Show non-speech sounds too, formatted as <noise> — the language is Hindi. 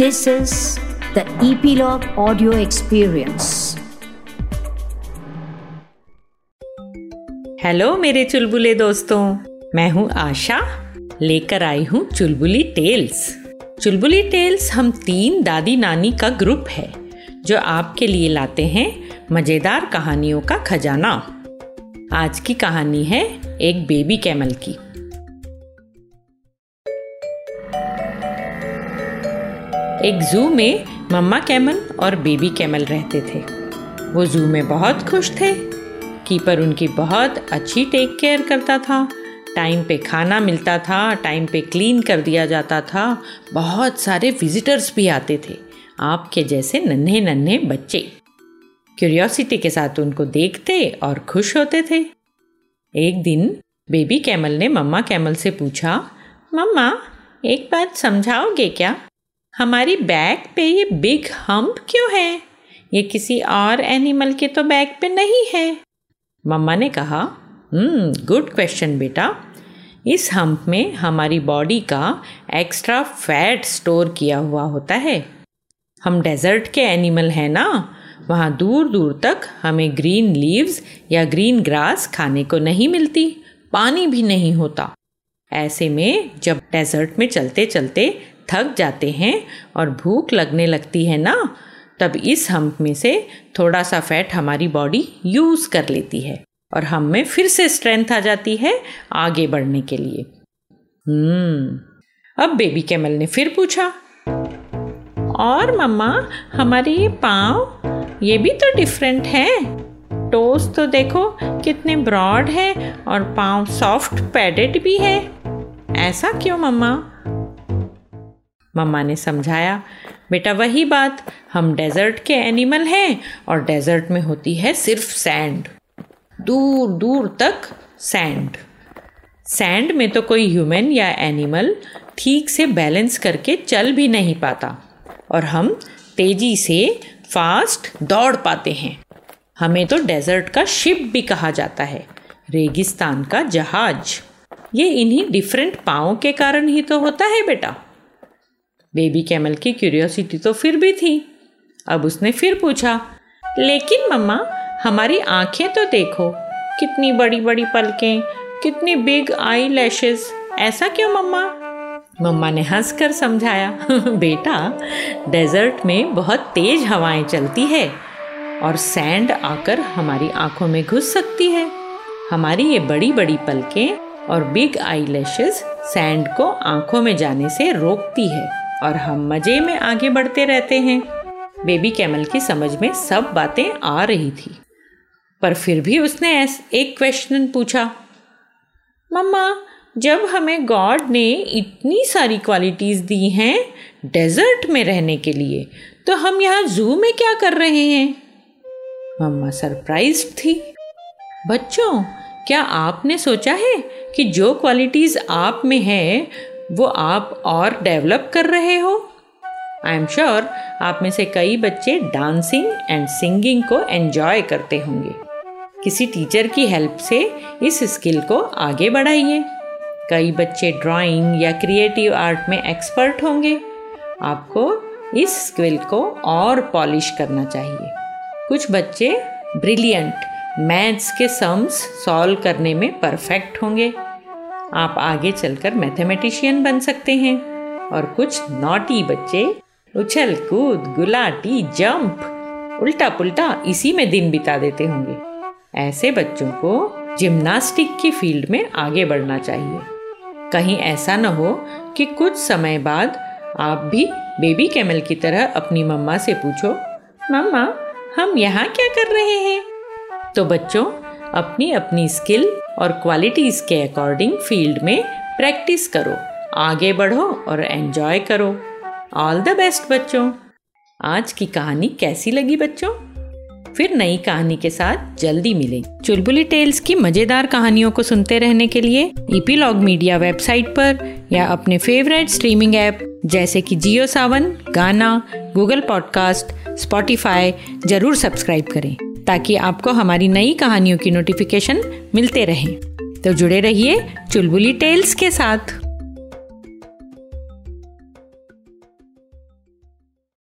This is the Epilogue Audio Experience. Hello मेरे चुलबुले दोस्तों। मैं हूँ आशा। लेकर आई हूँ चुलबुली टेल्स। चुलबुली टेल्स हम तीन दादी नानी का ग्रुप है, जो आपके लिए लाते हैं मज़ेदार कहानियों का खजाना। आज की कहानी है एक बेबी कैमल की। एक जू में मम्मा कैमल और बेबी कैमल रहते थे। वो जू में बहुत खुश थे। कीपर उनकी बहुत अच्छी टेक केयर करता था। टाइम पे खाना मिलता था टाइम पे क्लीन कर दिया जाता था। बहुत सारे विजिटर्स भी आते थे, आपके जैसे नन्हे नन्हे बच्चे। क्यूरियोसिटी के साथ उनको देखते और खुश होते थे। एक दिन बेबी कैमल ने मम्मा कैमल से पूछा, मम्मा, एक बात समझाओगे क्या? हमारी बैक पे ये बिग हम्प क्यों है? ये किसी और एनिमल के तो बैक पे नहीं है। मम्मा ने कहा हम्म गुड क्वेश्चन बेटा। इस हम्प में हमारी बॉडी का एक्स्ट्रा फैट स्टोर किया हुआ होता है। हम डेजर्ट के एनिमल हैं ना, वहाँ दूर दूर तक हमें ग्रीन लीव्स या ग्रीन ग्रास खाने को नहीं मिलती, पानी भी नहीं होता। ऐसे में जब डेजर्ट में चलते चलते थक जाते हैं और भूख लगने लगती है ना, तब इस हम्प में से थोड़ा सा फैट हमारी बॉडी यूज़ कर लेती है और हम में फिर से स्ट्रेंथ आ जाती है आगे बढ़ने के लिए। हम्म अब बेबी कैमल ने फिर पूछा, और मम्मा, हमारे ये पाँव, ये भी तो डिफरेंट है? टोस तो देखो कितने ब्रॉड है और पाँव सॉफ्ट पैडेड भी है। ऐसा क्यों मम्मा? मम्मा ने समझाया, बेटा, वही बात, हम डेजर्ट के एनिमल हैं और डेजर्ट में होती है सिर्फ़ सैंड। दूर दूर तक सैंड। सैंड में तो कोई ह्यूमन या एनिमल ठीक से बैलेंस करके चल भी नहीं पाता और हम तेज़ी से फास्ट दौड़ पाते हैं। हमें तो डेजर्ट का शिप भी कहा जाता है, रेगिस्तान का जहाज़। ये इन्हीं डिफरेंट पाँव के कारण ही तो होता है बेटा। बेबी कैमल की क्यूरियोसिटी तो फिर भी थी। अब उसने फिर पूछा, लेकिन मम्मा, हमारी आँखें तो देखो, कितनी बड़ी बड़ी पलकें, कितनी बिग आई लैशेज ऐसा क्यों मम्मा? मम्मा ने हंसकर समझाया, <laughs> बेटा डेजर्ट में बहुत तेज हवाएँ चलती है और सैंड आकर हमारी आँखों में घुस सकती है। हमारी ये बड़ी बड़ी पलकें और बिग आई सैंड को आँखों में जाने से रोकती है। और हम मज़े में आगे बढ़ते रहते हैं। बेबी कैमल की समझ में सब बातें आ रही थी। पर फिर भी उसने एक क्वेश्चन पूछा, मम्मा, जब हमें गॉड ने इतनी सारी क्वालिटीज़ दी हैं डेजर्ट में रहने के लिए तो हम यहाँ जू में क्या कर रहे हैं? मम्मा सरप्राइज़ थी। बच्चों, क्या आपने सोचा है कि जो क्वालिटीज़ आप में है वो आप और डेवलप कर रहे हो? आई एम श्योर आप में से कई बच्चे डांसिंग एंड सिंगिंग को एंजॉय करते होंगे। किसी टीचर की हेल्प से इस स्किल को आगे बढ़ाइए। कई बच्चे ड्राइंग या क्रिएटिव आर्ट में एक्सपर्ट होंगे। आपको इस स्किल को और पॉलिश करना चाहिए। कुछ बच्चे ब्रिलियंट मैथ्स के सम्स सॉल्व करने में परफेक्ट होंगे। आप आगे चलकर मैथमेटिशियन बन सकते हैं। और कुछ नॉटी बच्चे, उछल कूद, गुलाटी जंप उल्टा पुल्टा इसी में दिन बिता देते होंगे। ऐसे बच्चों को जिम्नास्टिक की फ़ील्ड में आगे बढ़ना चाहिए। कहीं ऐसा न हो कि कुछ समय बाद आप भी बेबी कैमल की तरह अपनी मम्मा से पूछो, मम्मा, हम यहाँ क्या कर रहे हैं? तो बच्चों अपनी अपनी स्किल और क्वालिटीज़ के अकॉर्डिंग फ़ील्ड में प्रैक्टिस करो, आगे बढ़ो और एंजॉय करो। ऑल द बेस्ट बच्चों। आज की कहानी कैसी लगी बच्चों? फिर नई कहानी के साथ जल्दी मिलें। चुलबुली टेल्स की मज़ेदार कहानियों को सुनते रहने के लिए ईपीलॉग मीडिया वेबसाइट पर या अपने फेवरेट स्ट्रीमिंग ऐप जैसे कि Jio Saavn Gaana Google podcast Spotify ज़रूर सब्सक्राइब करें। ताकि आपको हमारी नई कहानियों की नोटिफिकेशन मिलते रहें। तो जुड़े रहिए चुलबुली टेल्स के साथ।